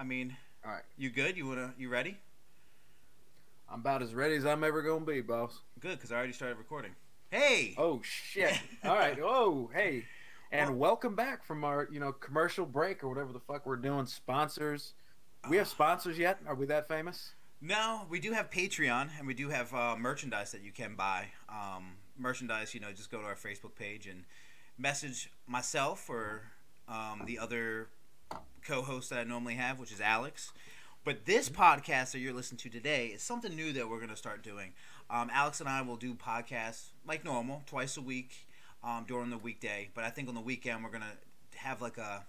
I mean, All right. you good? You wanna? You ready? I'm about as ready as I'm ever gonna be, boss. Good, because I already started recording. Hey. Oh shit! All right. Oh hey, and welcome back from our you know commercial break or whatever the fuck we're doing. Sponsors. We have sponsors yet? Are we that famous? No, we do have Patreon and we do have uh, merchandise that you can buy. Um, merchandise, you know, just go to our Facebook page and message myself or um, the other co-host that I normally have, which is Alex. But this podcast that you're listening to today is something new that we're going to start doing. Um, Alex and I will do podcasts like normal, twice a week um, during the weekday. But I think on the weekend we're going to have like a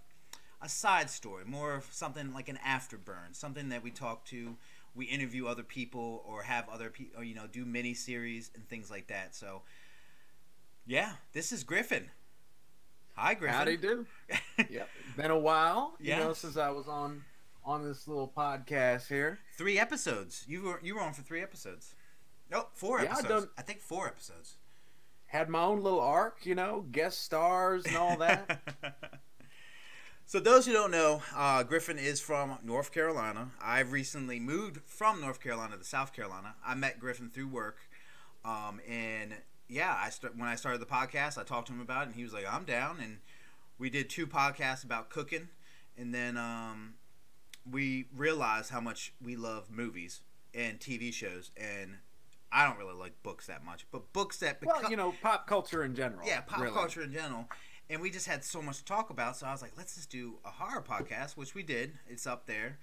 a side story, more of something like an afterburn, something that we talk to, we interview other people, or have other people, you know, do mini series and things like that. So, yeah, this is Griffin. Hi, Griffin. Howdy do. You do? Yep. Been a while. You know since I was on on this little podcast here. Three episodes. You were you were on for three episodes. No, four Yeah, episodes. done- I think four episodes. Had my own little arc, you know, guest stars and all that. so those who don't know, uh, Griffin is from North Carolina. I've recently moved from North Carolina to South Carolina. I met Griffin through work, um, and yeah, I start, when I started the podcast, I talked to him about it, and he was like, "I'm down." And we did two podcasts about cooking, and then um, we realized how much we love movies and TV shows, and I don't really like books that much, but books that well, you know, pop culture in general. yeah, pop really. culture in general. And we just had so much to talk about, so I was like, let's just do a horror podcast, which we did. It's up there,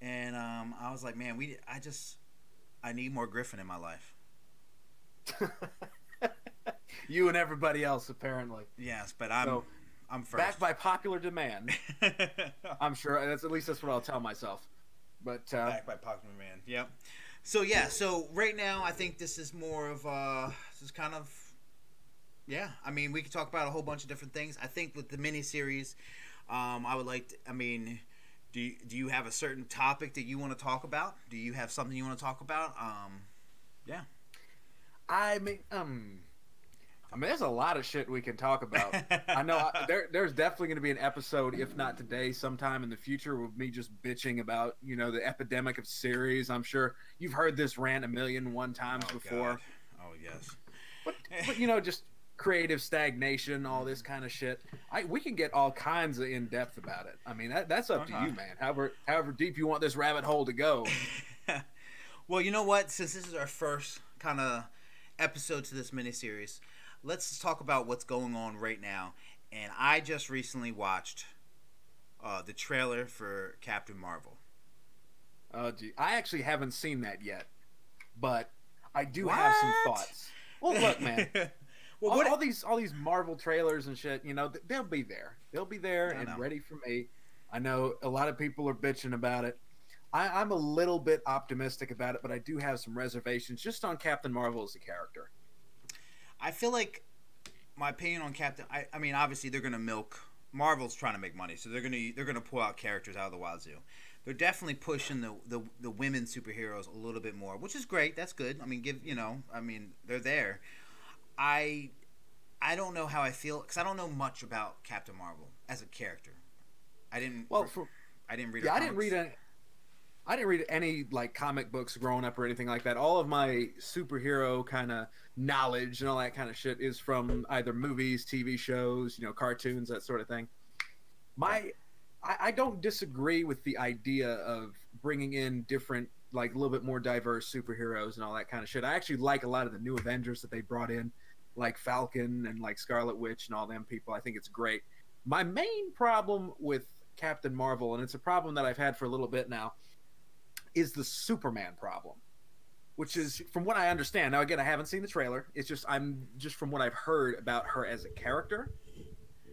and um, I was like, man, we, I just, I need more Griffin in my life. you and everybody else, apparently. Yes, but I'm, So, I'm first. Backed by popular demand. I'm sure. That's at least that's what I'll tell myself. But uh, Backed by Popular Man. Yep. So yeah, so right now I think this is more of uh, this is kind of, yeah. I mean, we could talk about a whole bunch of different things. I think with the miniseries, um, I would like. To, I mean, do you, do you have a certain topic that you want to talk about? Do you have something you want to talk about? Um, yeah. I mean, um, I mean, there's a lot of shit we can talk about. I know I, there, there's definitely going to be an episode, if not today, sometime in the future, with me just bitching about you know the epidemic of series. I'm sure you've heard this rant a million one times Oh, before. God. Oh yes. but, but you know just creative stagnation all this kind of shit i we can get all kinds of in depth about it i mean that, that's up to you man however however deep you want this rabbit hole to go well, you know what? Since this is our first kind of episode to this miniseries, let's talk about what's going on right now. And I just recently watched uh, the trailer for Captain Marvel. oh gee i actually haven't seen that yet but i do have some thoughts well look man well, all, what? all these all these marvel trailers and shit you know, they'll be there they'll be there and know. ready for me i know a lot of people are bitching about it I, i'm a little bit optimistic about it but i do have some reservations just on captain marvel as a character I feel like my opinion on Captain. I, I mean, obviously they're gonna milk. Marvel's trying to make money, so they're gonna they're gonna pull out characters out of the wazoo. They're definitely pushing the, the the women superheroes a little bit more, which is great. That's good. I mean, give you know, I mean, they're there. I I don't know how I feel because I don't know much about Captain Marvel as a character. I didn't. well for, I didn't read. yeah i didn't read any i didn't read any like comic books growing up or anything like that. All of my superhero kind of knowledge and all that kind of shit is from either movies tv shows you know cartoons that sort of thing. My I, I don't disagree with the idea of bringing in different like a little bit more diverse superheroes and all that kind of shit. I actually like a lot of the new avengers that they brought in like falcon and like scarlet witch and all them people. I think it's great. My main problem with Captain Marvel, and it's a problem that I've had for a little bit now, is the Superman problem. Which is, from what I understand, now again, I haven't seen the trailer. It's just, I'm just from what I've heard about her as a character.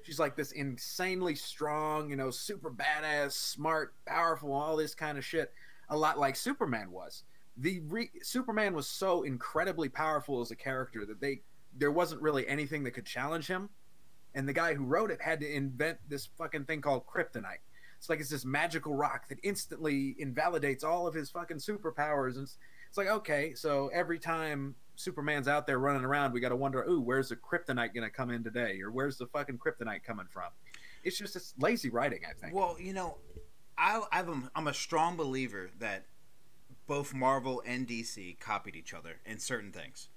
She's like this insanely strong, you know, super badass, smart, powerful, all this kind of shit. A lot like Superman was. The re- Superman was so incredibly powerful as a character that they there wasn't really anything that could challenge him and the guy who wrote it had to invent this fucking thing called kryptonite. It's like it's this magical rock that instantly invalidates all of his fucking superpowers. And it's, it's like, okay, so every time Superman's out there running around, we got to wonder, ooh, where's the kryptonite going to come in today? Or where's the fucking kryptonite coming from? It's just it's lazy writing, I think. Well, you know, I, I'm, I'm a strong believer that both Marvel and DC copied each other in certain things.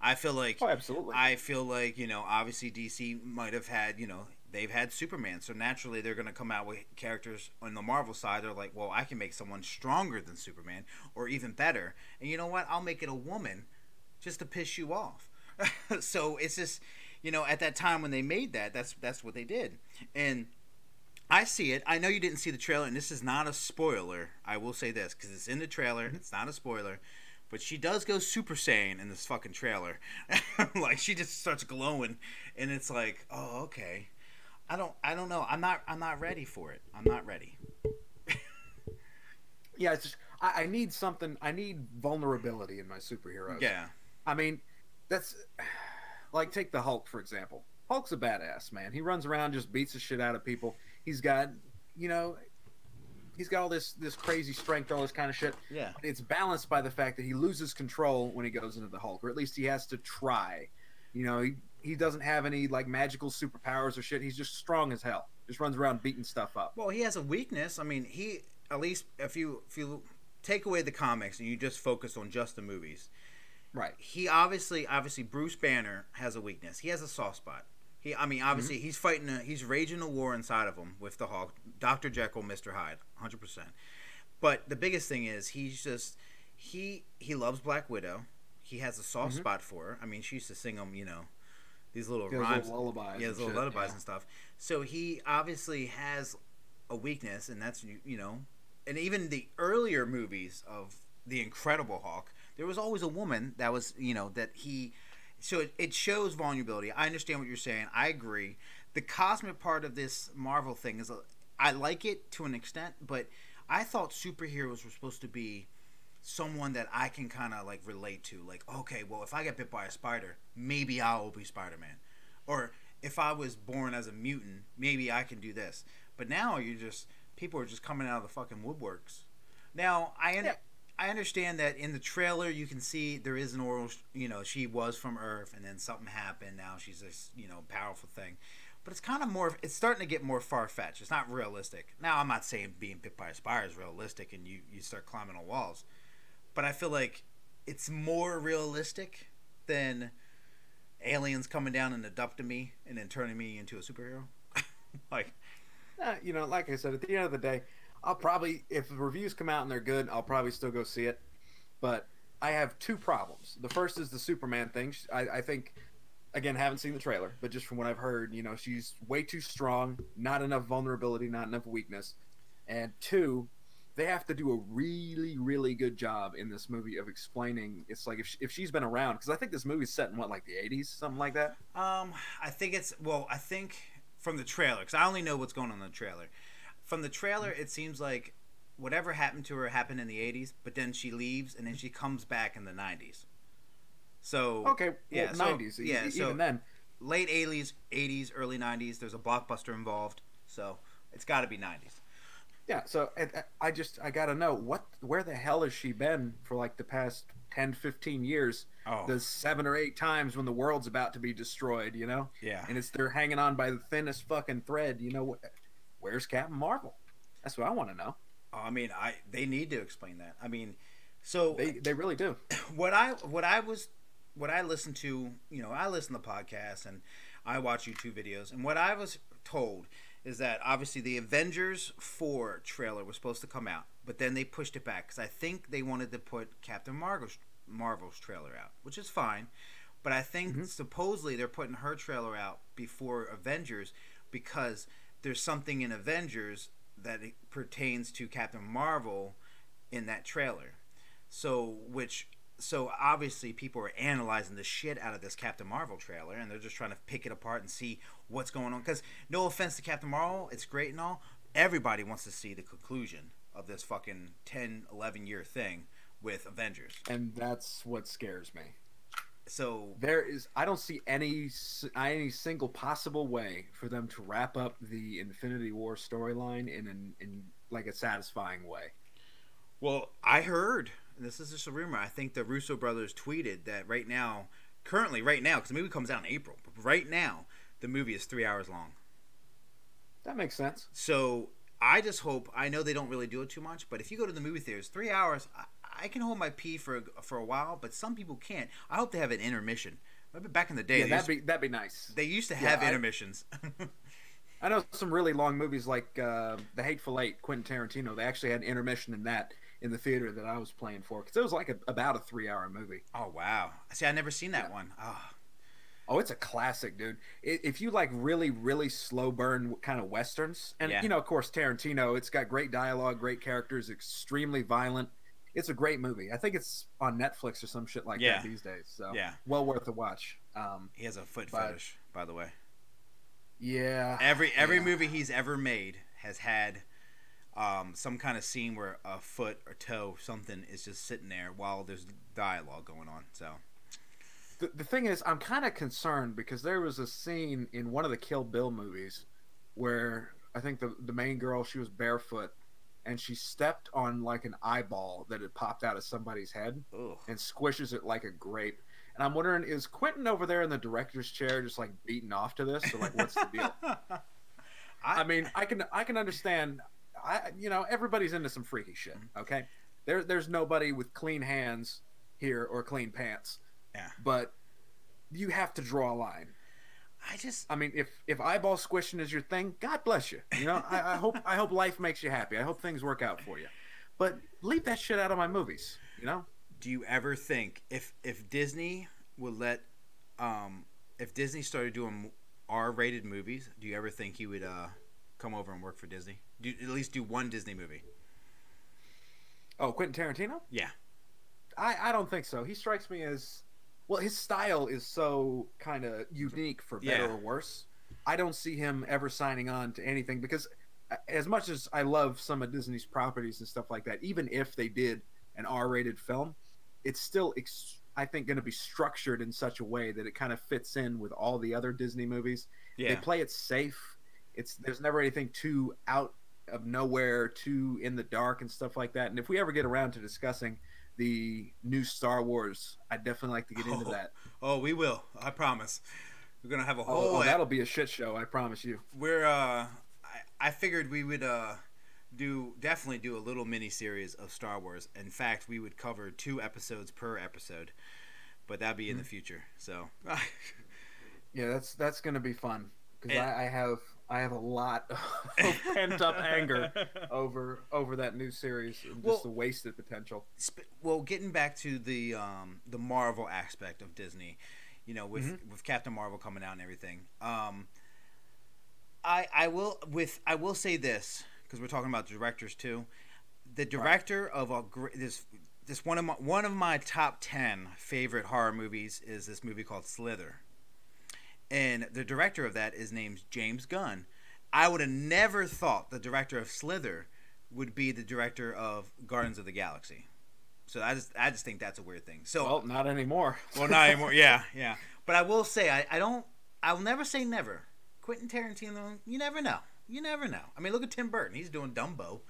I feel like Oh, absolutely. I feel like you know obviously DC might have had you know they've had Superman, so naturally they're going to come out with characters on the Marvel side. They're like, well, I can make someone stronger than Superman, or even better. And you know what? I'll make it a woman, just to piss you off. so it's just, you know, at that time when they made that, that's that's what they did, and. I see it. I know you didn't see the trailer, and this is not a spoiler. I will say this because it's in the trailer. Mm-hmm. It's not a spoiler, but she does go Super Saiyan in this fucking trailer. like she just starts glowing, and it's like, oh, okay. I don't I don't know. I'm not I'm not ready for it. I'm not ready. yeah, it's just I, I need something. I need vulnerability in my superheroes. Yeah. I mean, that's like take the Hulk for example. Hulk's a badass man. He runs around, just beats the shit out of people. He's got, you know, he's got all this this crazy strength, all this kind of shit. Yeah. It's balanced by the fact that he loses control when he goes into the Hulk, or at least he has to try. You know, he he doesn't have any like magical superpowers or shit. He's just strong as hell. Just runs around beating stuff up. Well, he has a weakness. I mean, he at least if you if you take away the comics and you just focus on just the movies, Right. he obviously obviously Bruce Banner has a weakness. He has a soft spot. He I mean obviously he's fighting a, he's raging a war inside of him with the Hulk, Dr. Jekyll, Mr. Hyde, 100%. But the biggest thing is he's just he he loves Black Widow. He has a soft Mhm. spot for her. I mean, she used to sing him, you know, these little Those rhymes. little lullabies. yeah, those little shit, lullabies yeah. and stuff. So he obviously has a weakness, and that's you, you know, and even the earlier movies of the Incredible Hulk, there was always a woman that was you know that he. So it, it shows vulnerability. I understand what you're saying. I agree. The cosmic part of this Marvel thing is, a, I like it to an extent, but I thought superheroes were supposed to be someone that I can kind of like relate to. Like, okay, well, if I get bit by a spider, maybe I will be Spider Man. Or if I was born as a mutant, maybe I can do this. But now you just people are just coming out of the fucking woodworks. Now I un- Yeah. I understand that in the trailer you can see there is an oral, you know, she was from Earth and then something happened. Now she's this, you know, powerful thing. But it's kind of more. It's starting to get more far fetched. It's not realistic. Now I'm not saying being bit by a spider is realistic and you you start climbing on walls, but I feel like it's more realistic than aliens coming down and adopting me and then turning me into a superhero. like, Uh, you know, like I said, at the end of the day, I'll probably, if the reviews come out and they're good, I'll probably still go see it. But I have two problems. The first is the Superman thing. I, I think, again, haven't seen the trailer, but just from what I've heard, you know, she's way too strong, not enough vulnerability, not enough weakness. And two, they have to do a really, really good job in this movie of explaining. It's like if, she, if she's been around, because I think this movie's set in what, like the 80s, something like that? um, I think it's well. I think from the trailer because I only know what's going on in the trailer. From the trailer, it seems like whatever happened to her happened in the '80s, but then she leaves and then she comes back in the '90s. So Okay, well, Yeah, so- 90s. yeah, e- so- then. late '80s, '80s, early '90s. There's a blockbuster involved, so it's got to be '90s. Yeah, so I, uh, I just I gotta know what where the hell has she been for like the past 10, 15 years? Oh, The seven or eight times when the world's about to be destroyed, you know, yeah. and it's they're hanging on by the thinnest fucking thread. You know, where's Captain Marvel? That's what I want to know. Oh, I mean, I they need to explain that. I mean, so They they really do. what I what I was what I listened to, you know, I listen to podcasts and I watch YouTube videos, and what I was told is that obviously the Avengers 4 trailer was supposed to come out, but then they pushed it back because I think they wanted to put Captain Marvel's, Marvel's trailer out, which is fine. But I think Mhm. supposedly they're putting her trailer out before Avengers because there's something in Avengers that pertains to Captain Marvel in that trailer. So, which so obviously people are analyzing the shit out of this Captain Marvel trailer and they're just trying to pick it apart and see what's going on cuz no offense to Captain Marvel, it's great and all. Everybody wants to see the conclusion of this fucking 10 11 year thing with Avengers. And that's what scares me. So, There is I don't see any any single possible way for them to wrap up the Infinity War storyline in an in like a satisfying way. well, I heard, this is just a rumor, I think the Russo brothers tweeted that right now, currently right now cuz the movie comes out in April, but right now the movie is 3 hours long. That makes sense. So I just hope I know they don't really do it too much, but if you go to the movie theaters, three hours, I, I can hold my pee for for a while, but some people can't. I hope they have an intermission. Remember back in the day, Yeah, that'd used, be that'd be nice. they used to have I- intermissions. I know some really long movies like uh, The Hateful Eight, Quentin Tarantino. They actually had an intermission in that in the theater that I was playing for because it was like a, about a three-hour movie. oh wow! See, I never seen that Yeah. one. Oh, Oh, it's a classic, dude. If you like really, really slow burn kind of westerns, and Yeah. you know, of course, Tarantino, it's got great dialogue, great characters, extremely violent. It's a great movie. I think it's on Netflix or some shit like Yeah. that these days. So Yeah. well worth a watch. Um, he has a foot But- fetish, by the way. yeah, Every every movie he's ever made has had um, some kind of scene where a foot or toe, something is just sitting there while there's dialogue going on. So The, the thing is, I'm kind of concerned because there was a scene in one of the Kill Bill movies where I think the the main girl she was barefoot and she stepped on like an eyeball that had popped out of somebody's head ugh. and squishes it like a grape. And I'm wondering, is Quentin over there in the director's chair just like beating off to this, or like what's the deal? I mean, I can I can understand. I you know everybody's into some freaky shit. Okay, there there's nobody with clean hands here or clean pants. Yeah. But you have to draw a line. I just I mean, if if eyeball squishing is your thing, God bless you. You know, I, I hope I hope life makes you happy. I hope things work out for you. But leave that shit out of my movies. You know. do you ever think if if Disney would let um if Disney started doing R-rated movies, do you ever think he would uh come over and work for Disney? Do at least do one Disney movie? Oh, Quentin Tarantino? Yeah. I, I don't think so. He strikes me as well. His style is so kind of unique for better Yeah. or worse. I don't see him ever signing on to anything because, as much as I love some of Disney's properties and stuff like that, even if they did an R-rated film, it's still ex- I think going to be structured in such a way that it kind of fits in with all the other Disney movies. They play it safe. It's there's never anything too out of nowhere, too in the dark and stuff like that. And if we ever get around to discussing the new Star Wars, I'd definitely like to get into Oh, that. Oh, we will. I promise. We're gonna have a Oh, whole. oh, that'll be a shit show, I promise you. we're uh, I, I figured we would uh, do definitely do a little mini series of Star Wars. In fact, we would cover two episodes per episode, but that'd be in the future. So Yeah, that's that's gonna be fun because I, I have I have a lot of pent up anger over over that new series and just Well- the wasted potential. Sp- well, getting back to the um, the Marvel aspect of Disney, you know, with Mm-hmm. with Captain Marvel coming out and everything. Um, I I will with I will say this because we're talking about directors too. The director of a this this one of my one of my top ten favorite horror movies is this movie called Slither, and the director of that is named James Gunn. I would have never thought the director of Slither would be the director of Guardians of the Galaxy. So I just I just think that's a weird thing. So Well, not anymore. well, not anymore. Yeah, yeah. But I will say, I, I don't, I will never say never. Quentin Tarantino, you never know. You never know. I mean, look at Tim Burton. He's doing Dumbo.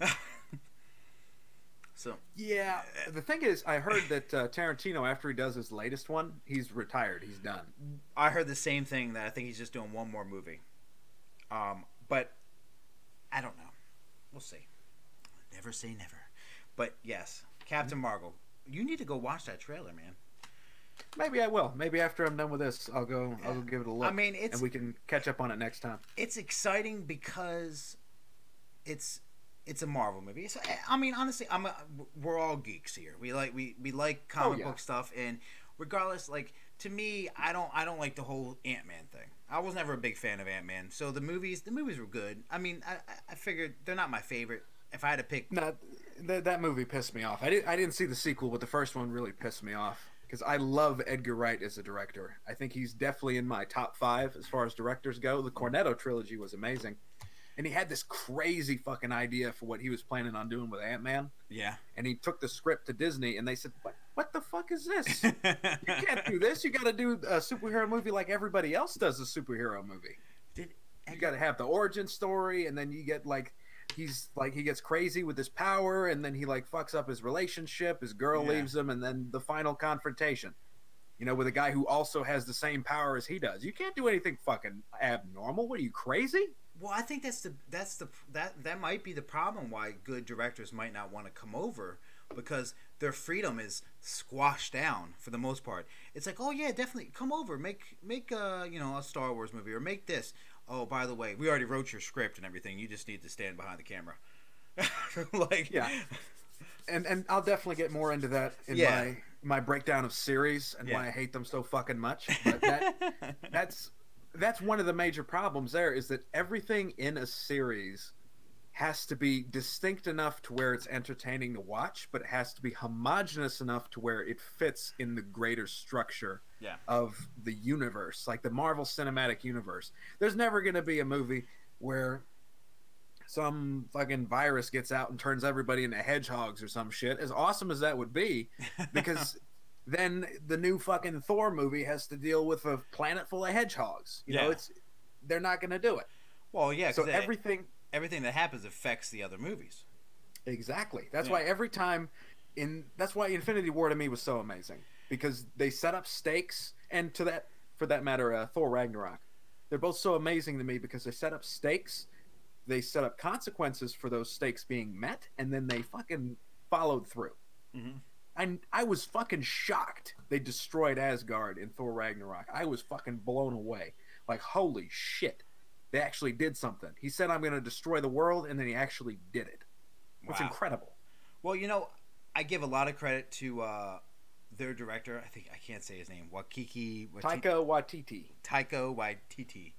so, Yeah, the thing is, I heard that uh, Tarantino, after he does his latest one, he's retired. He's done. I heard the same thing that I think he's just doing one more movie. Um, but I don't know. We'll see. Never say never. But yes, Captain Marvel. You need to go watch that trailer, man. Maybe I will. Maybe after I'm done with this, I'll go. I'll go give it a look. I mean, it's and we can catch up on it next time. it's exciting because it's it's a Marvel movie. So eh, I mean, honestly, I'm a, we're all geeks here. We like we, we like oh, comic yeah. book stuff, and regardless, like to me, I don't I don't like the whole Ant Man thing. I was never a big fan of Ant Man. So the movies the movies were good. I mean, I, I- I figured they're not my favorite. If I had to pick, No, that that movie pissed me off. I didn't. I didn't see the sequel, but the first one really pissed me off because I love Edgar Wright as a director. I think he's definitely in my top five as far as directors go. The Cornetto trilogy was amazing, and he had this crazy fucking idea for what he was planning on doing with Ant Man. yeah, And he took the script to Disney, and they said, "What? What the fuck is this? you can't do this. You got to do a superhero movie like everybody else does a superhero movie. Did You got to have the origin story, and then you get like." He's like he gets crazy with his power, and then he like fucks up his relationship. His girl Yeah. leaves him, and then the final confrontation. You know, with a guy who also has the same power as he does. You can't do anything fucking abnormal. What are you crazy? Well, I think that's the that's the that that might be the problem why good directors might not want to come over because their freedom is squashed down for the most part. It's like, oh yeah, definitely come over, make make a you know a Star Wars movie or make this. Oh, by the way, we already wrote your script and everything. You just need to stand behind the camera. like Yeah. and and I'll definitely get more into that in Yeah. my my breakdown of series and why I hate them so fucking much. But that that's that's one of the major problems there is that everything in a series has to be distinct enough to where it's entertaining to watch, but it has to be homogenous enough to where it fits in the greater structure Yeah. of the universe, like the Marvel Cinematic Universe. There's never going to be a movie where some fucking virus gets out and turns everybody into hedgehogs or some shit. As awesome as that would be, because then the new fucking Thor movie has to deal with a planet full of hedgehogs. You know, it's they're not going to do it. well, yeah. so So everything everything that happens affects the other movies. Exactly. That's Yeah. why every time in that's why Infinity War to me was so amazing because they set up stakes and to that for that matter uh, Thor Ragnarok. They're both so amazing to me because they set up stakes, they set up consequences for those stakes being met and then they fucking followed through. Mhm. And I was fucking shocked they destroyed Asgard in Thor Ragnarok. I was fucking blown away. Like holy shit. They actually did something. He said I'm going to destroy the world and then he actually did it. It's Wow. incredible. Well, you know, I give a lot of credit to uh, their director. I think I can't say his name. Wakiki Wati- Taika Waititi. Taiko Waititi.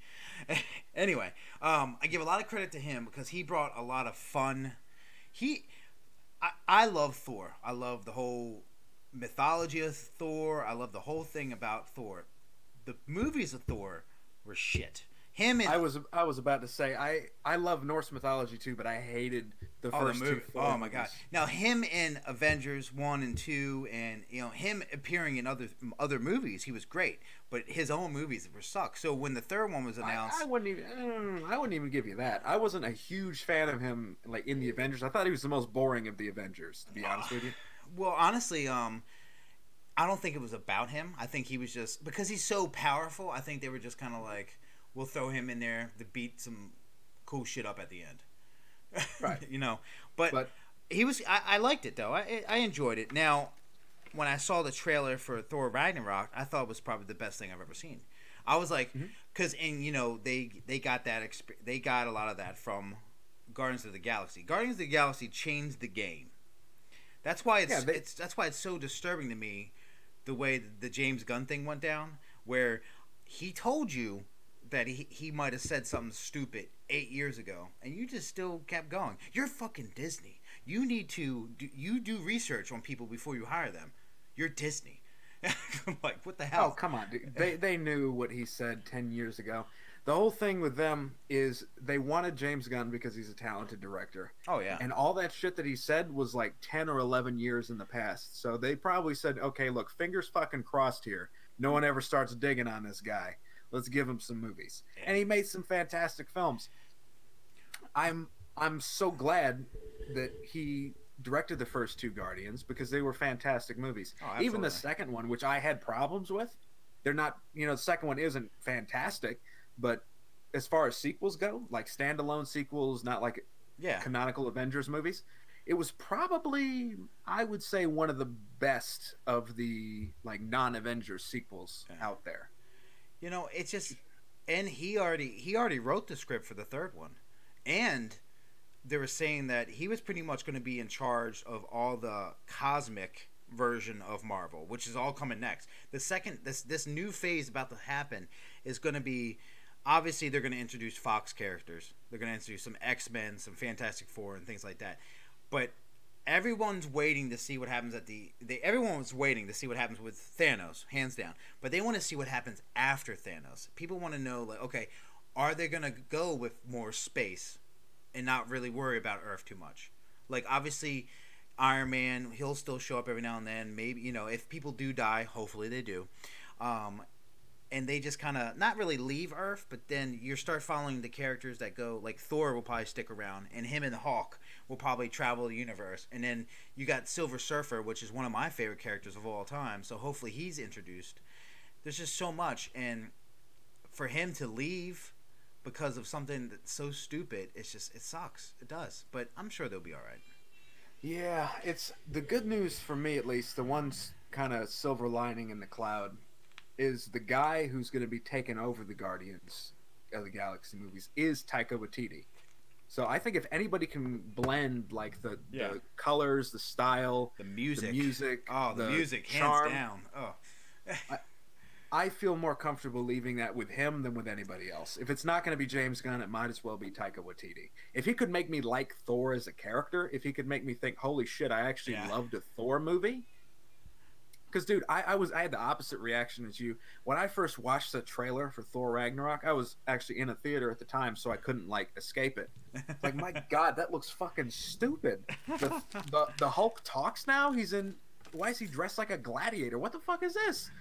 anyway, um, I give a lot of credit to him because he brought a lot of fun. He, I, I love Thor. I love the whole mythology of Thor. I love the whole thing about Thor. The movies of Thor were shit. Him and I was I was about to say I I love Norse mythology too, but I hated the Oh, the first movie. two. Thor Oh my god! Now him in Avengers one and two, and you know him appearing in other other movies, he was great. But his own movies were suck. So when the third one was announced, I, I wouldn't even mm, I wouldn't even give you that. I wasn't a huge fan of him like in the Avengers. I thought he was the most boring of the Avengers, to be honest with you. well, honestly, um, I don't think it was about him. I think he was just because he's so powerful. I think they were just kind of like, we'll throw him in there to beat some cool shit up at the end. Right. you know, but, But he was. I, I liked it though. I I enjoyed it. Now, when I saw the trailer for Thor Ragnarok, I thought it was probably the best thing I've ever seen. I was like, mm-hmm. because and you know they they got that exp- they got a lot of that from Guardians of the Galaxy. Guardians of the Galaxy changed the game. That's why it's, Yeah, they- it's that's why it's so disturbing to me, the way the James Gunn thing went down, where he told you that he he might have said something stupid eight years ago, and you just still kept going. You're fucking Disney. You need to do, you do research on people before you hire them. You're Disney. I'm like, what the hell oh come on, dude. they they knew what he said ten years ago. The whole thing with them is they wanted James Gunn because he's a talented director. Oh yeah. And all that shit that he said was like 10 or 11 years in the past. So they probably said, okay, look, fingers fucking crossed here. No one ever starts digging on this guy. Let's give him some movies. And he made some fantastic films. I'm I'm so glad that he directed the first two Guardians because they were fantastic movies. Oh, Even the second one, which I had problems with, they're not, you know, the second one isn't fantastic, but as far as sequels go, like standalone sequels, not like yeah. canonical Avengers movies. It was probably, I would say, one of the best of the like non-Avengers sequels Yeah. out there. You know, it's just, and he already he already wrote the script for the third one, and they were saying that he was pretty much going to be in charge of all the cosmic version of Marvel, which is all coming next. The second this this new phase about to happen is going to be obviously they're going to introduce Fox characters. They're going to introduce some X Men, some Fantastic Four, and things like that. But everyone's waiting to see what happens at the. They, everyone was waiting to see what happens with Thanos, hands down. But they want to see what happens after Thanos. People want to know, like, okay, are they to go with more space and not really worry about Earth too much? Like, obviously, Iron Man, he'll still show up every now and then. Maybe, you know, if people do die, hopefully they do. Um, and they just kind of not really leave Earth, but then you start following the characters that go like Thor will probably stick around, and him and the Hulk will probably travel the universe, and then you got Silver Surfer, which is one of my favorite characters of all time. So hopefully he's introduced. There's just so much, and for him to leave because of something that's so stupid. It's just it sucks. It does, but I'm sure they'll be all right. Yeah, it's the good news for me at least. The one kind of silver lining in the cloud is the guy who's going to be taking over the Guardians of the Galaxy movies is Taika Waititi. So I think if anybody can blend like the, Yeah. the colors, the style, The music, the music, oh, the, music, charm, hands down. Oh, I feel more comfortable leaving that with him than with anybody else. If it's not going to be James Gunn, it might as well be Taika Waititi. If he could make me like Thor as a character, if he could make me think, "Holy shit, I actually Yeah. loved a Thor movie," because dude, I, I was I had the opposite reaction as you when I first watched the trailer for Thor Ragnarok. I was actually in a theater at the time, so I couldn't like escape it. Like, my god, that looks fucking stupid. The, the the Hulk talks now. He's in. Why is he dressed like a gladiator? What the fuck is this?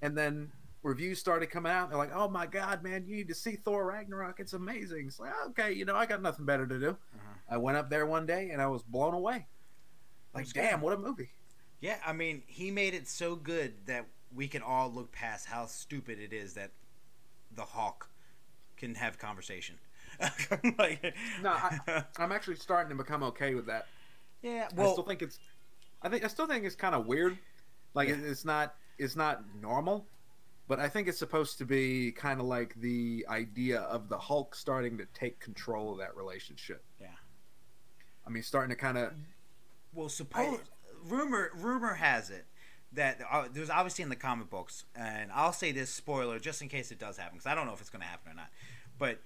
And then reviews started coming out. They're like, "Oh my god, man, you need to see Thor Ragnarok. It's amazing." It's like, okay, you know, I got nothing better to do. Uh-huh. I went up there one day and I was blown away. Like, That's damn, good. what a movie! Yeah. I mean, he made it so good that we can all look past how stupid it is that the Hulk can have conversation. like, No, I- I'm actually starting to become okay with that. yeah. well, I still think it's, I think I still think it's kind of weird. Like Yeah. it it's not it's not normal, but I think it's supposed to be kind of like the idea of the Hulk starting to take control of that relationship. Yeah. I mean, starting to kind of Well, suppose rumor rumor has it that uh, there's obviously in the comic books, and I'll say this spoiler just in case it does happen because I don't know if it's going to happen or not. But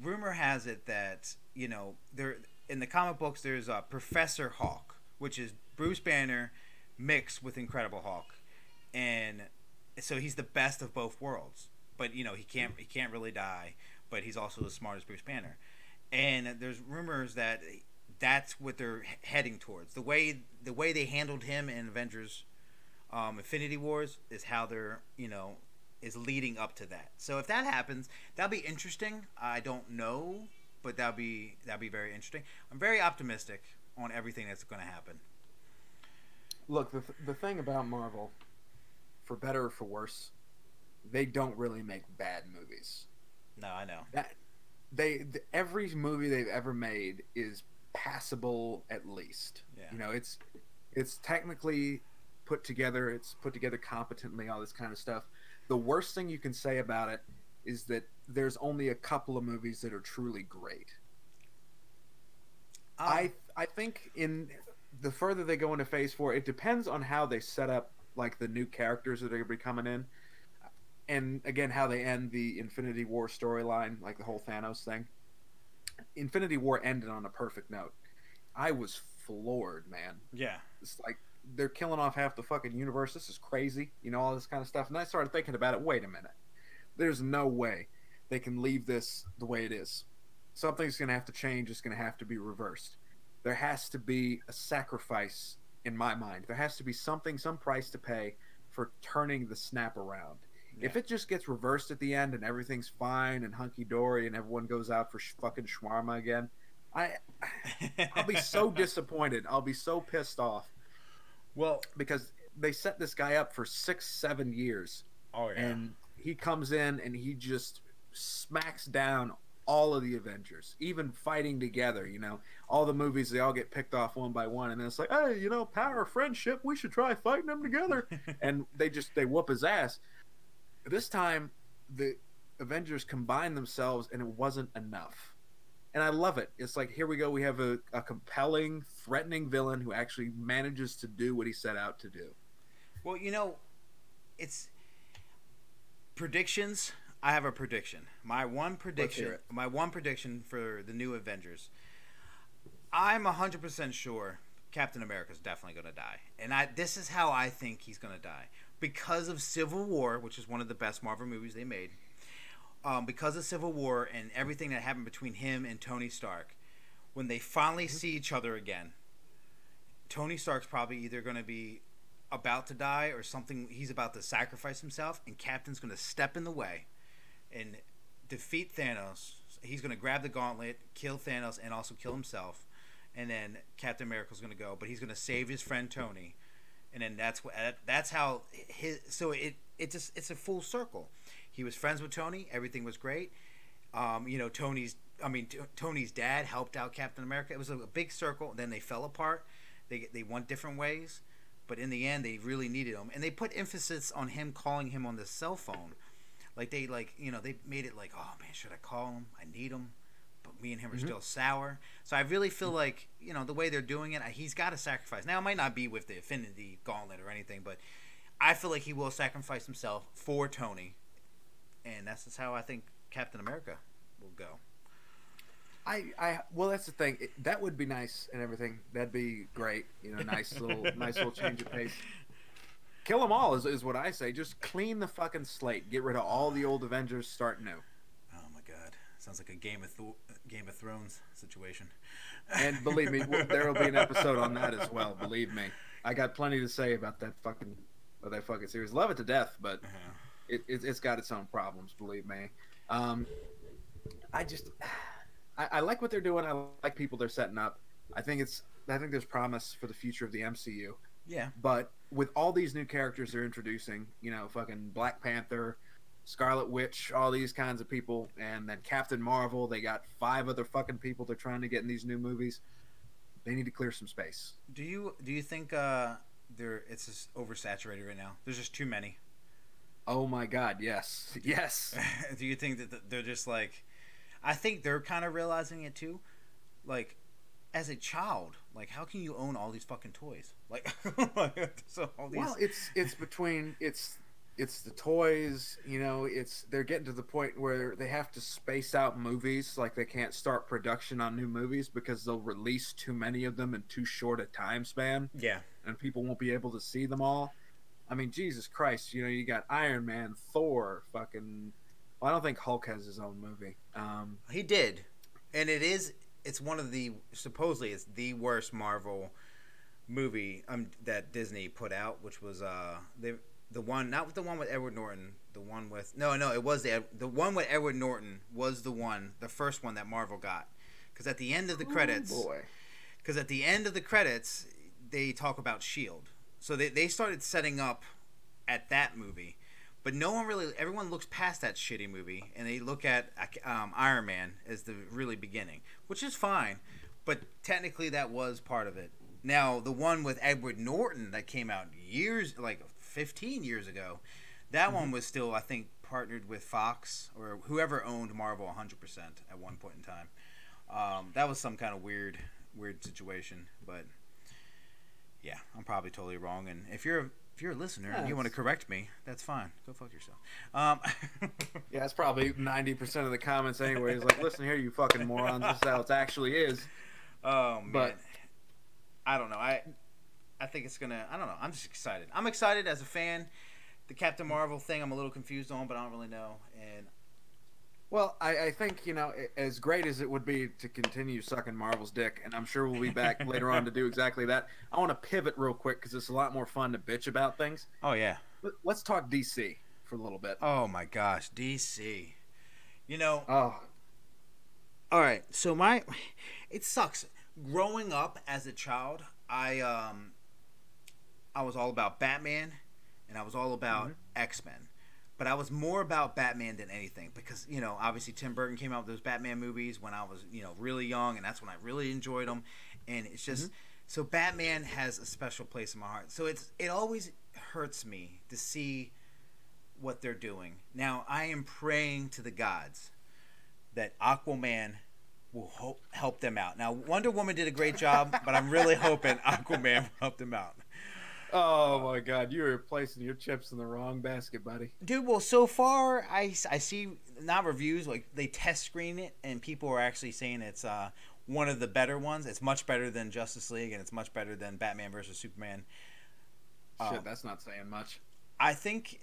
rumor has it that you know there in the comic books there's a Professor Hulk, which is Bruce Banner mixed with Incredible Hulk, and so he's the best of both worlds. But you know he can't he can't really die, but he's also as smart as Bruce Banner. And there's rumors that that's what they're heading towards. The way the way they handled him in Avengers um, Infinity Wars is how they're you know is leading up to that. So if that happens, that'll be interesting. I don't know, but that'll be that'll be very interesting. I'm very optimistic on everything that's going to happen. look the the thing about Marvel, for better or for worse, they don't really make bad movies. No, I know. that they th- every movie they've ever made is passable at least. Yeah. You know, it's it's technically put together, it's put together competently, all this kind of stuff. The worst thing you can say about it is that there's only a couple of movies that are truly great. Um, I I think in the further they go into Phase Four, it depends on how they set up like the new characters that are going to be coming in, and again how they end the Infinity War storyline, like the whole Thanos thing. Infinity War ended on a perfect note. I was floored, man. yeah. It's like they're killing off half the fucking universe. This is crazy, you know, all this kind of stuff. And I started thinking about it. Wait a minute, there's no way they can leave this the way it is. Something's going to have to change. It's going to have to be reversed. There has to be a sacrifice in my mind. There has to be something, some price to pay for turning the snap around. If it just gets reversed at the end and everything's fine and hunky dory and everyone goes out for sh- fucking shawarma again, I I'll be so disappointed. I'll be so pissed off well. because they set this guy up for six, seven years, Oh yeah. and he comes in and he just smacks down all of the Avengers, even fighting together. You know, all the movies they all get picked off one by one, and then it's like, hey, you know, power of friendship. We should try fighting them together, and they just they whoop his ass. This time, the Avengers combined themselves, and it wasn't enough. And I love it. It's like here we go. We have a, a compelling, threatening villain who actually manages to do what he set out to do. Well, you know, it's predictions. I have a prediction. My one prediction. My one prediction for the new Avengers. I'm hundred percent sure Captain America's definitely going to die, and I. This is how I think he's going to die because of Civil War, which is one of the best Marvel movies they made. Um, because of Civil War and everything that happened between him and Tony Stark, when they finally see each other again, Tony Stark's probably either going to be about to die or something. He's about to sacrifice himself, and Captain's going to step in the way and defeat Thanos. He's going to grab the gauntlet, kill Thanos, and also kill himself. And then Captain America's going to go, but he's going to save his friend Tony. And then that's what that's how his. So it it just it's a full circle. He was friends with Tony. Everything was great. Um, you know, Tony's. I mean, T- Tony's dad helped out Captain America. It was a, a big circle. Then they fell apart. They they went different ways, but in the end, they really needed him, and they put emphasis on him calling him on the cell phone. Like they like you know they made it like oh man should I call him I need him but me and him are Mhm. still sour so I really feel like you know the way they're doing it he's got to sacrifice now it might not be with the Infinity Gauntlet or anything but I feel like he will sacrifice himself for Tony and that's just how I think Captain America will go I, I, well, that's the thing. It, that would be nice and everything. That'd be great. You know, nice little, nice little change of pace. Kill them all is, is what I say. Just clean the fucking slate. Get rid of all the old Avengers. Start new. Sounds like a Game of Th- Game of Thrones situation And believe me, there will be an episode on that as well. Believe me, I got plenty to say about that fucking, about that fucking series. Love it to death, but Uh-huh. it, it, it's got its own problems. Believe me. Um, I just, I, I like what they're doing. I like people they're setting up. I think it's, I think there's promise for the future of the MCU. yeah But with all these new characters they're introducing, you know, fucking Black Panther, Scarlet Witch, all these kinds of people, and then Captain Marvel, they got five other fucking people they're trying to get in these new movies. They need to clear some space. do you do you think uh they're it's just oversaturated right now there's just too many Oh my god, yes. Yes. do you think that they're just like i think they're kind of realizing it too like as a child like how can you own all these fucking toys like so all these Well, it's it's between it's it's the toys, you know, it's they're getting to the point where they have to space out movies, like they can't start production on new movies because they'll release too many of them in too short a time span. yeah and people won't be able to see them all. I mean, Jesus Christ, you know, you got Iron Man, Thor, fucking. Well, I don't think Hulk has his own movie. Um, he did and it is it's one of the supposedly it's the worst marvel movie um that disney put out which was uh the the one not the one with edward norton the one with no no it was the the one with edward norton was the one the first one that marvel got. Because at the end of the credits Oh boy. because at the end of the credits they talk about shield so they, they started setting up at that movie but no one really everyone looks past that shitty movie and they look at um, iron man as the really beginning which is fine but technically that was part of it. Now the one with edward norton that came out years like 15 years ago that one was still i think partnered with fox or whoever owned marvel 100% at one point in time. Um, that was some kind of weird weird situation but yeah i'm probably totally wrong. And if you're if you're a listener and you want to correct me that's fine. Go fuck yourself. Um, Yeah, it's probably ninety percent of the comments anyway. Is like, listen here, you fucking morons. This is how it actually is. oh man. But- i don't know. I i think it's gonna i don't know i'm just excited i'm excited as a fan the captain marvel thing i'm a little confused on but i don't really know and Well, I, I think you know, as great as it would be to continue sucking Marvel's dick, and I'm sure we'll be back later on to do exactly that. I want to pivot real quick because it's a lot more fun to bitch about things. oh yeah Let- Let's talk DC for a little bit. oh my gosh dc you know Oh, All right, so my it sucks. Growing up as a child, I um I was all about Batman and I was all about Mhm. X-Men. But I was more about Batman than anything because, you know, obviously Tim Burton came out with those Batman movies when I was, you know, really young and that's when I really enjoyed them and it's just so Batman has a special place in my heart. So it's it always hurts me to see what they're doing. Now, I am praying to the gods that Aquaman will help help them out. Now, Wonder Woman did a great job, but I'm really hoping Aquaman will help them out. Oh my God! You are placing your chips in the wrong basket, buddy. Dude, well, so far I, I see not reviews like they test screen it, and people are actually saying it's uh, one of the better ones. It's much better than Justice League, and it's much better than Batman versus Superman. Shit, that's not saying much. I think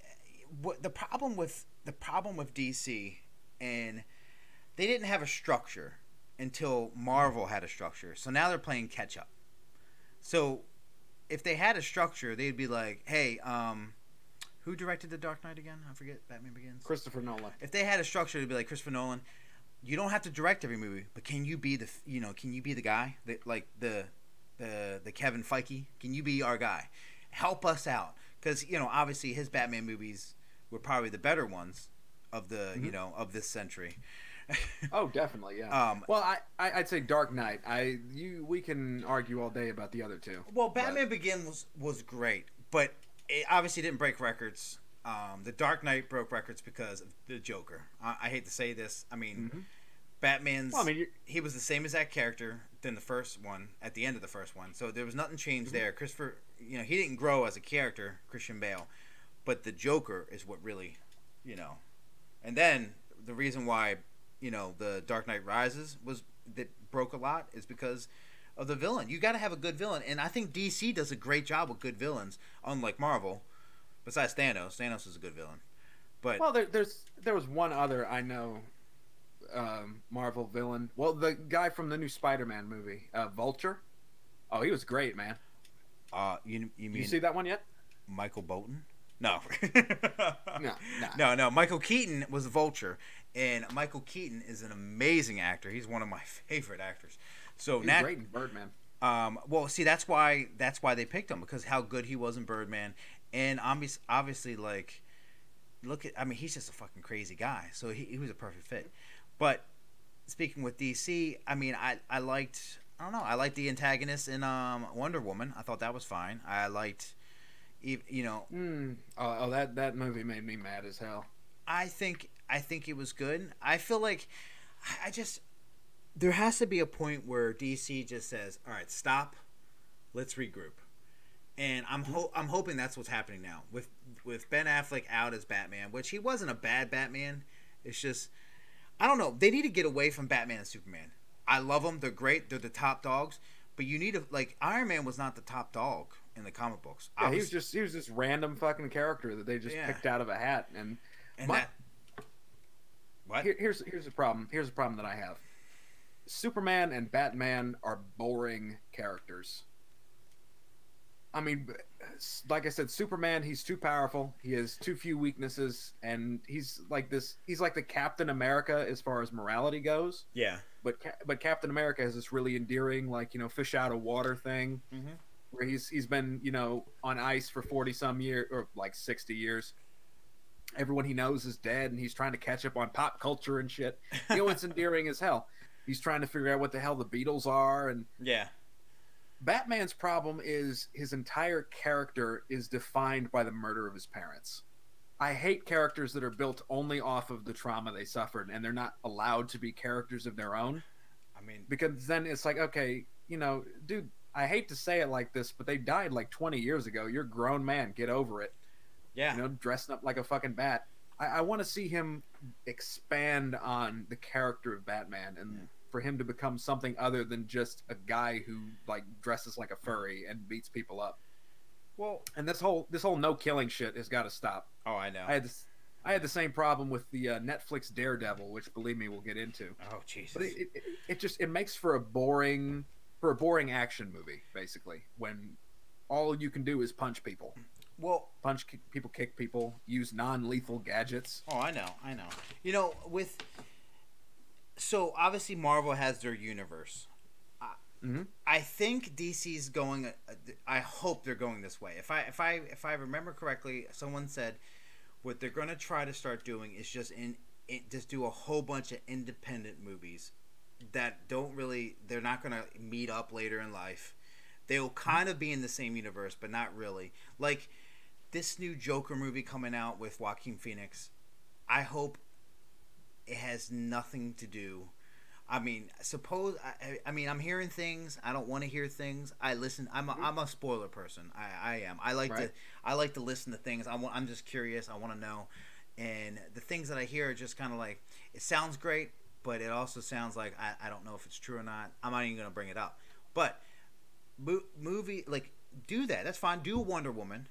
what the problem with the problem with DC and they didn't have a structure until Marvel had a structure. So now they're playing catch up. So if they had a structure, they'd be like, "Hey, um who directed The Dark Knight again? I forget. Batman Begins. Christopher Nolan. If they had a structure, they'd be like Christopher Nolan. You don't have to direct every movie, but can you be the you know can you be the guy that like the the the Kevin Feige? Can you be our guy? Help us out because you know obviously his Batman movies were probably the better ones of the you Mhm. know of this century. oh, definitely, yeah. Um, well, I, I I'd say Dark Knight. I you we can argue all day about the other two. Well, Batman Begins was was great, but it obviously didn't break records. Um, the Dark Knight broke records because of the Joker. I, I hate to say this. I mean, Mhm. Batman's. Well, I mean, he was the same exact character than the first one at the end of the first one, so there was nothing changed Mhm. there. Christopher, you know, he didn't grow as a character, Christian Bale, but the Joker is what really, you know, and then the reason why, you know, the Dark Knight Rises was that broke a lot is because of the villain. You got to have a good villain, and I think DC does a great job with good villains, unlike Marvel. Besides Thanos, Thanos is a good villain, but Well, there, there's there was one other I know, um, Marvel villain. Well, the guy from the new Spider-Man movie, uh, Vulture. Oh, he was great, man. uh, you you mean you see that one yet? Michael Bolton? No. No, nah. no, no. Michael Keaton was a Vulture, and Michael Keaton is an amazing actor. He's one of my favorite actors. So He was Nat, great in Birdman. um, well, see, that's why that's why they picked him because how good he was in Birdman, and obvious, obviously, like, look at, I mean, he's just a fucking crazy guy, so he, he was a perfect fit. But speaking with DC, I mean, I I liked, I don't know, I liked the antagonist in um, Wonder Woman. I thought that was fine. I liked, you know, Mm. Oh, oh, that that movie made me mad as hell. I think I think it was good. I feel like I- just there has to be a point where DC just says, "All right, stop. Let's regroup." And I'm ho- I'm hoping that's what's happening now with with Ben Affleck out as Batman, which he wasn't a bad Batman. It's just I don't know. They need to get away from Batman and Superman. I love them. They're great. They're the top dogs. But you need to like Iron Man was not the top dog in the comic books. Yeah, he was just he was this random fucking character that they just Yeah. picked out of a hat. And, and my- that what? here, here's here's the problem. Here's the problem that I have. Superman and Batman are boring characters. I mean, like I said, Superman, he's too powerful. He has too few weaknesses, and he's like this. He's like the Captain America as far as morality goes. yeah. But but Captain America has this really endearing, like you know, fish out of water thing, Mhm. where he's he's been you know on ice for forty some years or like sixty years. Everyone he knows is dead, and he's trying to catch up on pop culture and shit. You know, it's endearing as hell. He's trying to figure out what the hell the Beatles are, and Yeah. Batman's problem is his entire character is defined by the murder of his parents. I hate characters that are built only off of the trauma they suffered and they're not allowed to be characters of their own I mean, because then it's like, okay, you know, dude, I hate to say it like this, but they died like 20 years ago. You're a grown man. Get over it. Yeah. You know, dressing up like a fucking bat. I, I want to see him expand on the character of Batman and Yeah. for him to become something other than just a guy who like dresses like a furry and beats people up. well, And this whole this whole no killing shit has got to stop. oh, I know. I had this. I had the same problem with the uh, Netflix Daredevil, which believe me, we'll get into. oh, Jesus. But it, it, it just it makes for a boring for a boring action movie, basically. When all you can do is punch people, well, punch kick, people, kick people, use non-lethal gadgets. oh, I know, I know. You know, with so obviously Marvel has their universe. I, Mhm. I think DC's going. I hope they're going this way. If I if I if I remember correctly, someone said what they're going to try to start doing is just in, in just do a whole bunch of independent movies that don't really. They're not going to meet up later in life. They'll kind of be in the same universe, but not really. Like this new Joker movie coming out with Joaquin Phoenix. I hope it has nothing to do. I mean, suppose I, I mean I'm hearing things. I don't want to hear things. I listen. I'm a, I'm a spoiler person. I, I am. I like Right. to I like to listen to things. I want, I'm just curious. I want to know. And the things that I hear are just kind of like it sounds great, but it also sounds like I, I don't know if it's true or not. I'm not even gonna bring it up. But mo- movie like do that. That's fine. Do Wonder Woman.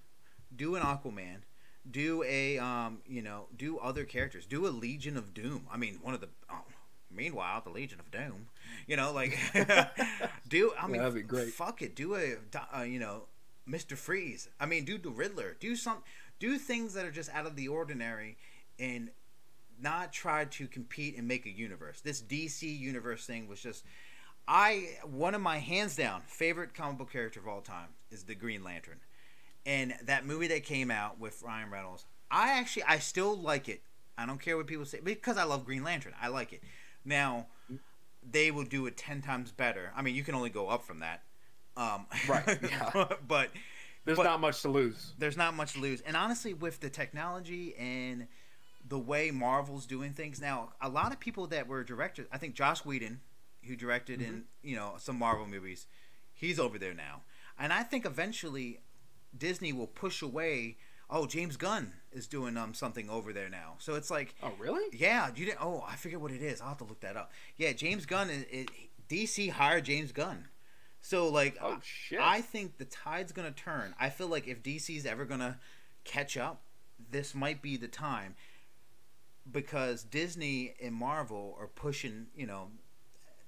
Do an Aquaman. Do a um you know do other characters. Do a Legion of Doom. I mean one of the. Oh, meanwhile, the Legion of Doom. You know like do I mean that'd be great. Fuck it. Do a uh, you know Mister Freeze. I mean do the Riddler. Do some do things that are just out of the ordinary and not try to compete and make a universe. This DC universe thing was just I one of my hands down favorite comic book character of all time is the Green Lantern. And that movie that came out with Ryan Reynolds, I actually I still like it. I don't care what people say because I love Green Lantern. I like it. Now, they will do it ten times better. I mean, you can only go up from that. Um, Right, yeah. but There's But- not much to lose. there's not much to lose. And honestly, with the technology and the way Marvel's doing things now, a lot of people that were directors, I think Joss Whedon, who directed in you know some Marvel movies, he's over there now. And I think eventually Disney will push away. Oh, James Gunn is doing um something over there now. So it's like, Oh, really? yeah, you didn't. Oh, I forget what it is. I'll have to look that up. Yeah, James Gunn is, is DC hired James Gunn. So like, Oh, shit. I think the tide's gonna turn. I feel like if DC's ever gonna catch up, this might be the time because Disney and Marvel are pushing. You know,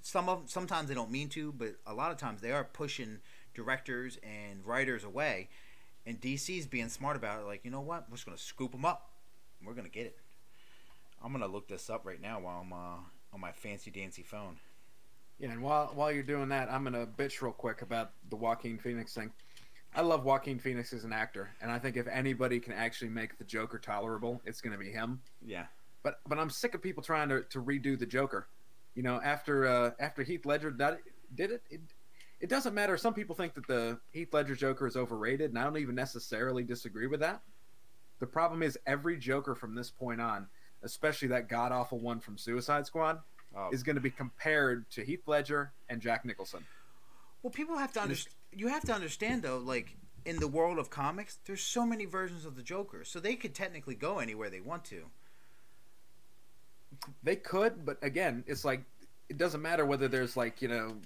some of sometimes they don't mean to, but a lot of times they are pushing directors and writers away. And DC's being smart about it. Like, you know what? We're just gonna scoop them up. We're gonna get it. I'm gonna look this up right now while I'm uh, on my fancy dancy phone. Yeah, and while while you're doing that, I'm gonna bitch real quick about the Joaquin Phoenix thing. I love Joaquin Phoenix as an actor, and I think if anybody can actually make the Joker tolerable, it's gonna be him. Yeah. But but I'm sick of people trying to, to redo the Joker. You know, after uh, after Heath Ledger did it, did it, it, it doesn't matter. Some people think that the Heath Ledger Joker is overrated, and I don't even necessarily disagree with that. The problem is every Joker from this point on, especially that god awful one from Suicide Squad, Oh. is going to be compared to Heath Ledger and Jack Nicholson. Well, people have to understand. You have to understand though, like in the world of comics, there's so many versions of the Joker, so they could technically go anywhere they want to. They could, but again, it's like it doesn't matter whether there's like you know,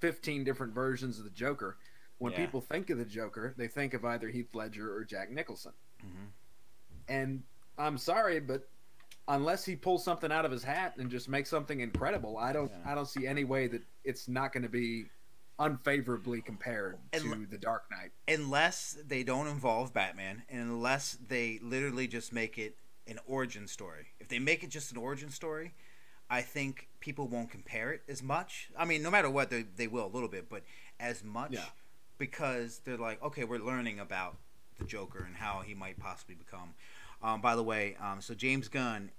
fifteen different versions of the Joker. When Yeah. people think of the Joker, they think of either Heath Ledger or Jack Nicholson. Mhm. And I'm sorry, but unless he pulls something out of his hat and just makes something incredible, I don't Yeah. I don't see any way that it's not going to be unfavorably compared to the Dark Knight. Unless they don't involve Batman, and unless they literally just make it an origin story. If they make it just an origin story, I think people won't compare it as much. I mean, no matter what, they, they will a little bit, but as much Yeah. because they're like, okay, we're learning about the Joker and how he might possibly become. Um, by the way, um, so James Gunn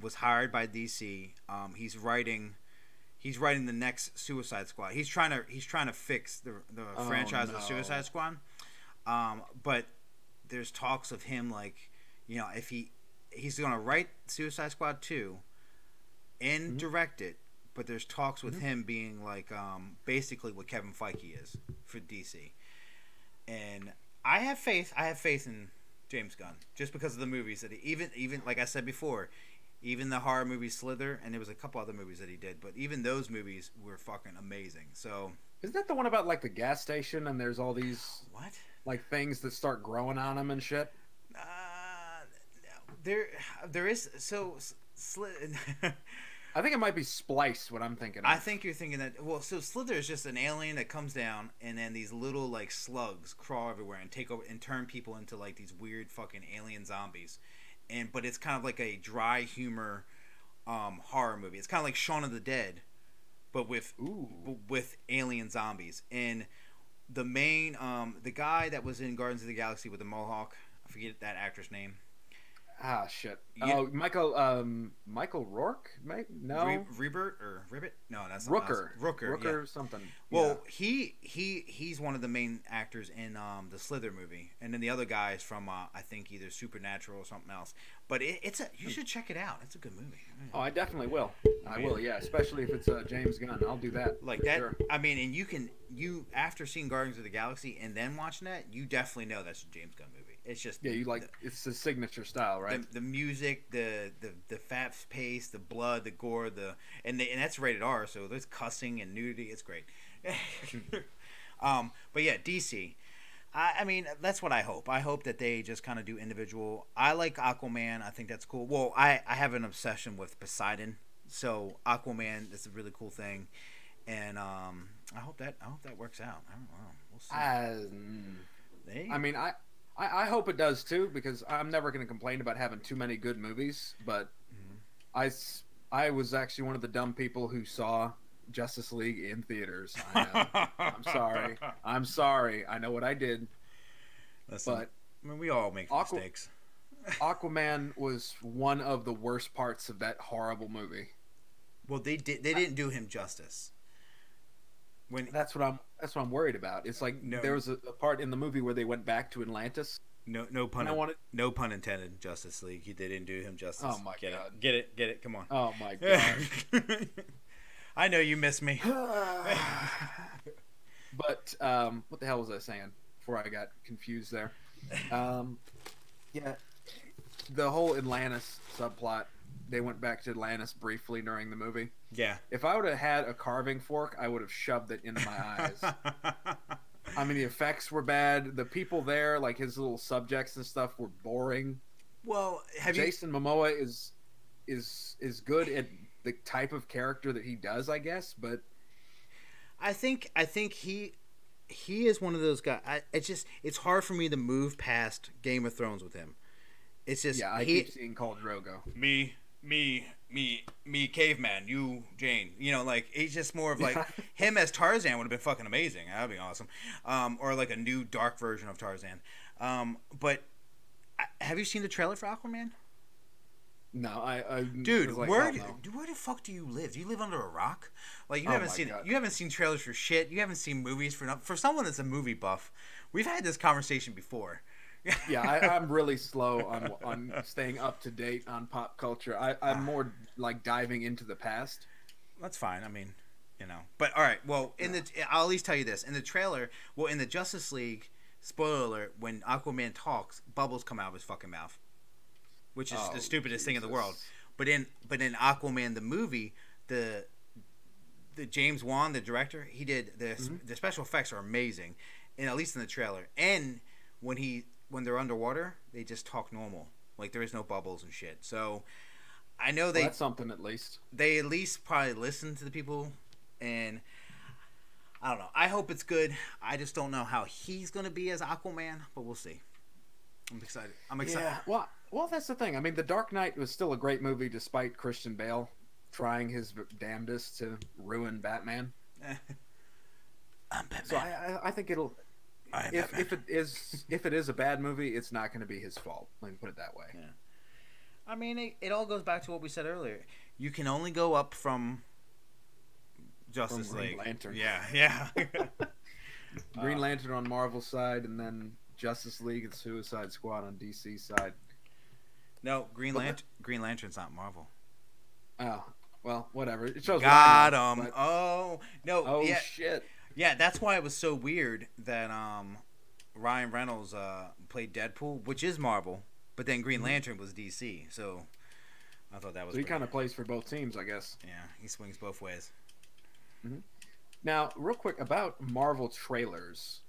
was hired by DC. Um, he's writing. He's writing the next Suicide Squad. He's trying to he's trying to fix the the Oh, franchise no. of Suicide Squad. Um, but there's talks of him like, you know, if he he's gonna write Suicide Squad two, and Mhm. direct it. But there's talks with Mhm. him being like um, basically what Kevin Feige is for DC, and I have faith. I have faith in James Gunn just because of the movies that he, even even like I said before, even the horror movie Slither, and there was a couple other movies that he did, but even those movies were fucking amazing. So Isn't that the one about like the gas station and there's all these what? like things that start growing on him and shit? Uh, there, there is so Slit. I think it might be Splice. What I'm thinking. Of. I think you're thinking that. Well, so Slither is just an alien that comes down, and then these little like slugs crawl everywhere and take over and turn people into like these weird fucking alien zombies. And but it's kind of like a dry humor um, horror movie. It's kind of like Shaun of the Dead, but with Ooh. with alien zombies. And the main um, the guy that was in Guardians of the Galaxy with the mohawk, I forget that actor's name. Ah shit. You- oh, Michael. Um, Michael Rourke. Mate? No. Re- Rebert or Ribbit? No, that's Rooker. else. Rooker. yeah. Rooker. Something. Well, he he he's one of the main actors in um, the Slither movie, and then the other guy is from uh, I think either Supernatural or something else. But it, it's a you should check it out. It's a good movie. Oh, I definitely will. I Yeah. will. Yeah, especially if it's uh, James Gunn. I'll do that. Like that. sure. I mean, and you can you after seeing Guardians of the Galaxy and then watching that, you definitely know that's a James Gunn movie. It's just Yeah, you like it's his signature style, right? the, the music, the, the the fast pace, the blood, the gore, the and the, and that's rated R, so there's cussing and nudity. It's great. um, but yeah, DC. I, I mean, that's what I hope. I hope that they just kind of do individual. I like Aquaman. I think that's cool. Well, I I have an obsession with Poseidon, so Aquaman is a really cool thing, and um, I hope that I hope that works out. I don't know. We'll see. Mm, I mean, I, I, I hope it does too because I'm never going to complain about having too many good movies. But Mhm. I, I was actually one of the dumb people who saw Justice League in theaters. I know. I'm sorry. I'm sorry. I know what I did. Listen, But I mean, we all make Aqua- Well, they did. They didn't do him justice. When That's what I'm. That's what I'm worried about. It's like No. there was a, a part in the movie where they went back to Atlantis. no no pun wanted. no pun intended. Justice League. He they didn't do him justice. Oh my get God. It. Get it. Get it. Come on. Oh my god. I know you miss me. but um, what the hell was I saying before I got confused there? Um, yeah, the whole Atlantis subplot. They went back to Atlantis briefly during the movie. yeah. If I would have had a carving fork, I would have shoved it into my eyes. I mean, the effects were bad. The people there, like his little subjects and stuff, were boring. well, have you? Jason Momoa is is is good at the type of character that he does, I guess. But I think I think he he is one of those guys. I, it's just it's hard for me to move past Game of Thrones with him. It's just yeah, I he, keep seeing Khal Drogo. me me me me caveman you Jane. You know like he's just more of like him as Tarzan would have been fucking amazing. That'd be awesome. Um or like a new dark version of Tarzan. Um but I, have you seen the trailer for Aquaman? No, I, I dude like, where do, dude, where the fuck do you live? Do you live under a rock? Like you Oh haven't seen God. you haven't seen trailers for shit. You haven't seen movies for for someone that's a movie buff. We've had this conversation before yeah, I, I'm really slow on on staying up to date on pop culture. I, I'm more like diving into the past. That's fine. I mean, you know. But all right. Well, in the I'll at least tell you this in the trailer. Well, in the Justice League, spoiler alert: when Aquaman talks, bubbles come out of his fucking mouth, which is Oh, the stupidest thing in the world. But in but in Aquaman the movie, the the James Wan, the director, he did the Mm-hmm. the special effects are amazing, and at least in the trailer. And when he when they're underwater, they just talk normal, like there is no bubbles and shit. So. I know Well, they that's something at least. they at least probably listen to the people and I don't know. I hope it's good. I just don't know how he's gonna be as Aquaman, but we'll see. I'm excited. I'm excited. Yeah. Well, well, that's the thing. I mean, The Dark Knight was still a great movie despite Christian Bale trying his damnedest to ruin Batman. I'm Batman. So I, I, I think it'll. If, if it is if it is a bad movie, it's not going to be his fault. Let me put it that way. Yeah. I mean, it, it all goes back to what we said earlier. You can only go up from Justice From Green League. Lantern. Yeah, yeah. Green Uh, Lantern on Marvel side, and then Justice League and Suicide Squad on DC side. no, Green Lantern. Green Lantern's not Marvel. Oh, well, whatever. It shows. Got him. but- Oh no. Oh yeah. shit! Yeah, that's why it was so weird that um, Ryan Reynolds uh, played Deadpool, which is Marvel, but then Green Lantern was DC. So I thought that was. So he kind of plays for both teams, I guess. Yeah, he swings both ways. Now, real quick about Marvel trailers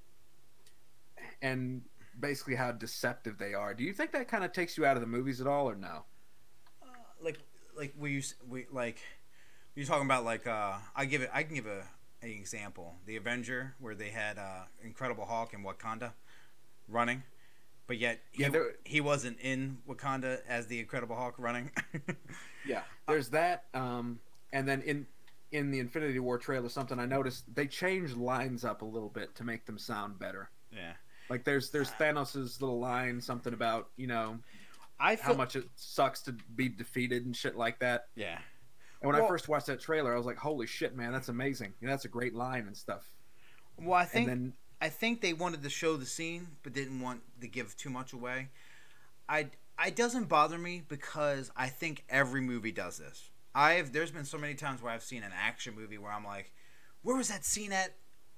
and basically how deceptive they are. Do you think that kind of takes you out of the movies at all, or no? Uh, like, like we, we like you're talking about like uh, I give it. I can give a an example. The Avenger, where they had uh, Incredible Hulk in Wakanda running. But yet he, Yeah, there- he wasn't in Wakanda as the Incredible Hulk running. Yeah, there's that. Um, and then in in the Infinity War trailer, something I noticed they changed lines up a little bit to make them sound better. yeah, Like there's there's Thanos's little line, something about you know I how much it sucks to be defeated and shit like that. yeah. And when I first watched that trailer, I was like, "Holy shit, man, that's amazing! You know, that's a great line and stuff." Well, I think then I think they wanted to show the scene, but didn't want to give too much away. I it doesn't bother me because I think every movie does this. I've there's been so many times where I've seen an action movie where I'm like, where was that scene at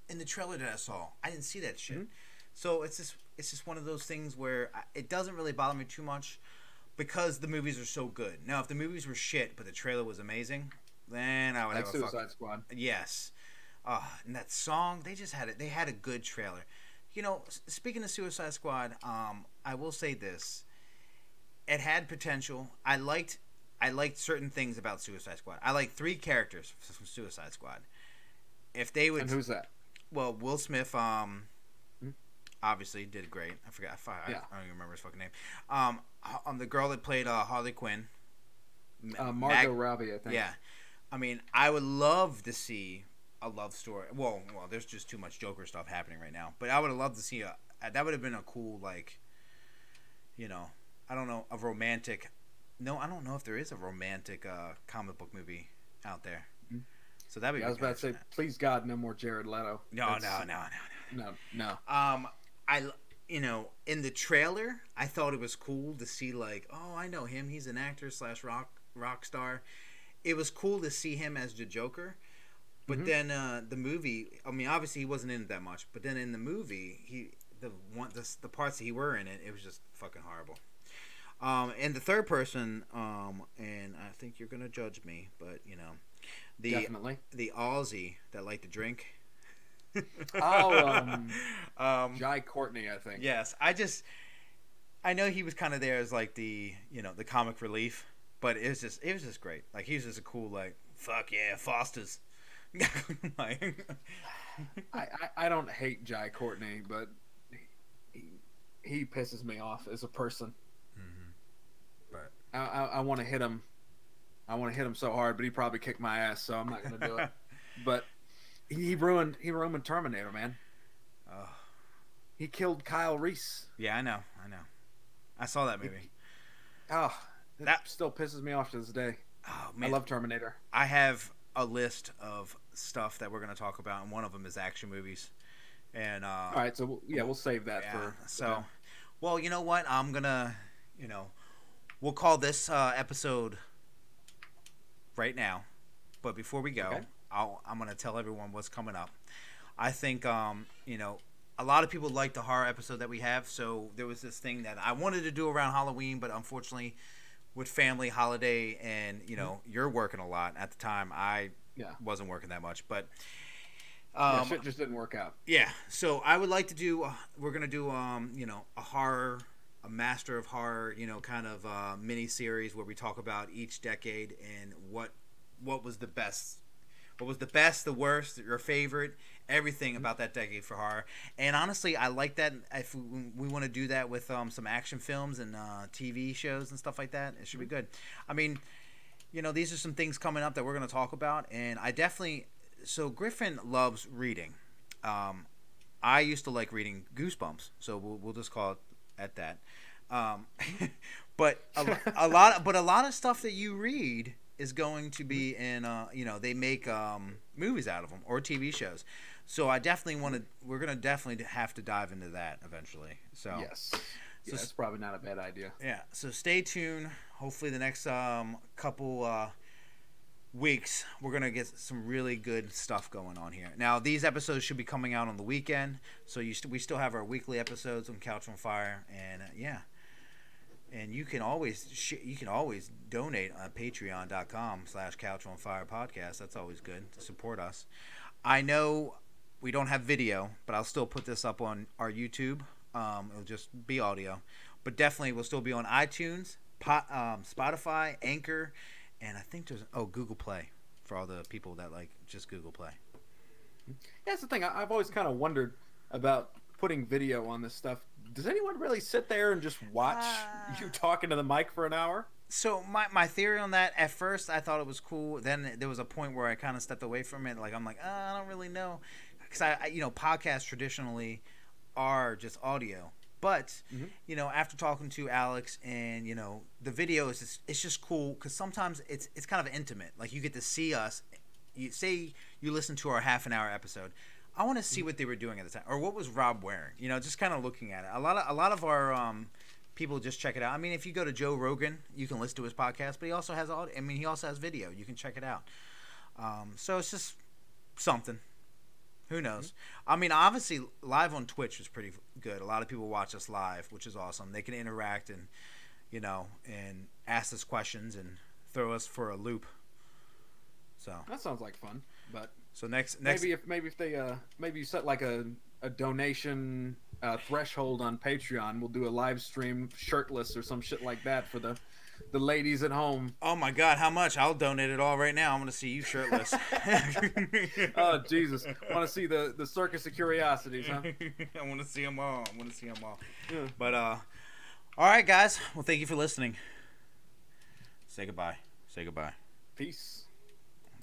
in the trailer that I saw? I didn't see that shit. Mm-hmm. So it's just it's just one of those things where it doesn't really bother me too much because the movies are so good. Now, if the movies were shit but the trailer was amazing, then I would like have a fuck- Suicide Squad. Yes. Uh, and that song, they just had it. They had a good trailer. You know, speaking of Suicide Squad, um, I will say this: it had potential. I liked, I liked certain things about Suicide Squad. I like three characters from Suicide Squad. If they would, And who's that? well, Will Smith, um? Obviously did great. I forgot. I, Yeah. I don't even remember his fucking name. Um, h- um, the girl that played uh, Harley Quinn, Uh, Mag- Margot Robbie, I think. yeah, I mean, I would love to see a love story. Well, well, there's just too much Joker stuff happening right now. But I would have loved to see a. That would have been a cool like. You know, I don't know a romantic. No, I don't know if there is a romantic uh, comic book movie out there. Mhm. So that'd be. Yeah, I was about to say, please God, no more Jared Leto. no, no, no, no, no, no. no. Um, I, you know, in the trailer, I thought it was cool to see like, oh, I know him. He's an actor slash rock rock star. It was cool to see him as the Joker. But Mhm. then uh, the movie, I mean, obviously he wasn't in it that much. But then in the movie, he the one the, the parts that he were in it, it was just fucking horrible. Um, and the third person, um, and I think you're gonna judge me, but you know, the Definitely. the Aussie that liked to drink. Oh, um, um, Jai Courtney, I think. yes, I just, I know he was kind of there as like the you know the comic relief, but it was just it was just great. Like he was just a cool like fuck yeah Foster's. like, I, I, I don't hate Jai Courtney, but he, he pisses me off as a person. But I, I, I want to hit him. I want to hit him so hard, but he probably kicked my ass, so I'm not gonna do it. but he, he ruined he ruined Terminator, man. oh, He killed Kyle Reese. yeah, I know, I know. I saw that movie. Oh, that, still pisses me off to this day. Oh man. I love Terminator. I have a list of stuff that we're gonna talk about, and one of them is action movies. And uh, All right, so we'll, yeah, we'll save that yeah, for so. Well, you know what? I'm gonna, you know, we'll call this uh, episode right now. But before we go, Okay. I'll, I'm gonna tell everyone what's coming up. I think, um, you know, a lot of people like the horror episode that we have. So there was this thing that I wanted to do around Halloween, but unfortunately, with family, holiday, and you know, you're working a lot at the time. I Yeah. wasn't working that much, but. yeah, Um, shit just didn't work out. yeah, so I would like to do. Uh, we're gonna do, um, you know, a horror, a master of horror, you know, kind of uh, mini series where we talk about each decade and what what was the best, what was the best, the worst, your favorite, everything about that decade for horror. And honestly, I like that. If we, we want to do that with um, some action films and uh, TV shows and stuff like that, it should be good. I mean, you know, these are some things coming up that we're going to talk about, and I definitely. So Griffin loves reading. Um, I used to like reading Goosebumps, so we'll, we'll just call it at that. Um, but a, a lot, of, but a lot of stuff that you read is going to be in. Uh, you know, they make um, movies out of them or TV shows. So I definitely want to. We're gonna definitely have to dive into that eventually. So Yes. Yeah, So- that's probably not a bad idea. yeah, so stay tuned. Hopefully, the next um, couple uh, weeks, we're gonna get some really good stuff going on here. Now, these episodes should be coming out on the weekend, so you st- we still have our weekly episodes on Couch on Fire, and uh, yeah, and you can always sh- you can always donate on Patreon.com/slash Couch on Fire podcast. That's always good to support us. I know we don't have video, but I'll still put this up on our YouTube. Um, it'll just be audio, but definitely we'll still be on iTunes, pot, um, Spotify, Anchor, and I think there's oh Google Play for all the people that like just Google Play. That's the thing. I, I've always kind of wondered about putting video on this stuff. Does anyone really sit there and just watch Uh. you talking to the mic for an hour? So my, my theory on that at first I thought it was cool. Then there was a point where I kind of stepped away from it. Like I'm like uh, I don't really know because I, I you know podcasts traditionally are just audio. But Mhm. you know after talking to Alex and you know the video is just, it's just cool because sometimes it's it's kind of intimate. Like you get to see us. You say you listen to our half an hour episode. I want to see what they were doing at the time, or what was Rob wearing. You know, just kind of looking at it. A lot of a lot of our um, people just check it out. I mean, if you go to Joe Rogan, you can listen to his podcast, but he also has audio. I mean, he also has video. You can check it out. Um, so it's just something. Who knows? I mean, obviously, live on Twitch is pretty good. A lot of people watch us live, which is awesome. They can interact and, you know, and ask us questions and throw us for a loop. So, That sounds like fun. But so next next maybe if maybe if they uh maybe you set like a a donation uh, threshold on Patreon, we'll do a live stream shirtless or some shit like that for the the ladies at home. Oh my God, how much? I'll donate it all right now. I'm gonna see you shirtless. Oh Jesus! I want to see the the circus of curiosities, huh? I want to see them all. I want to see them all. Yeah. But uh, all right, guys. Well, thank you for listening. Say goodbye. Say goodbye. Peace.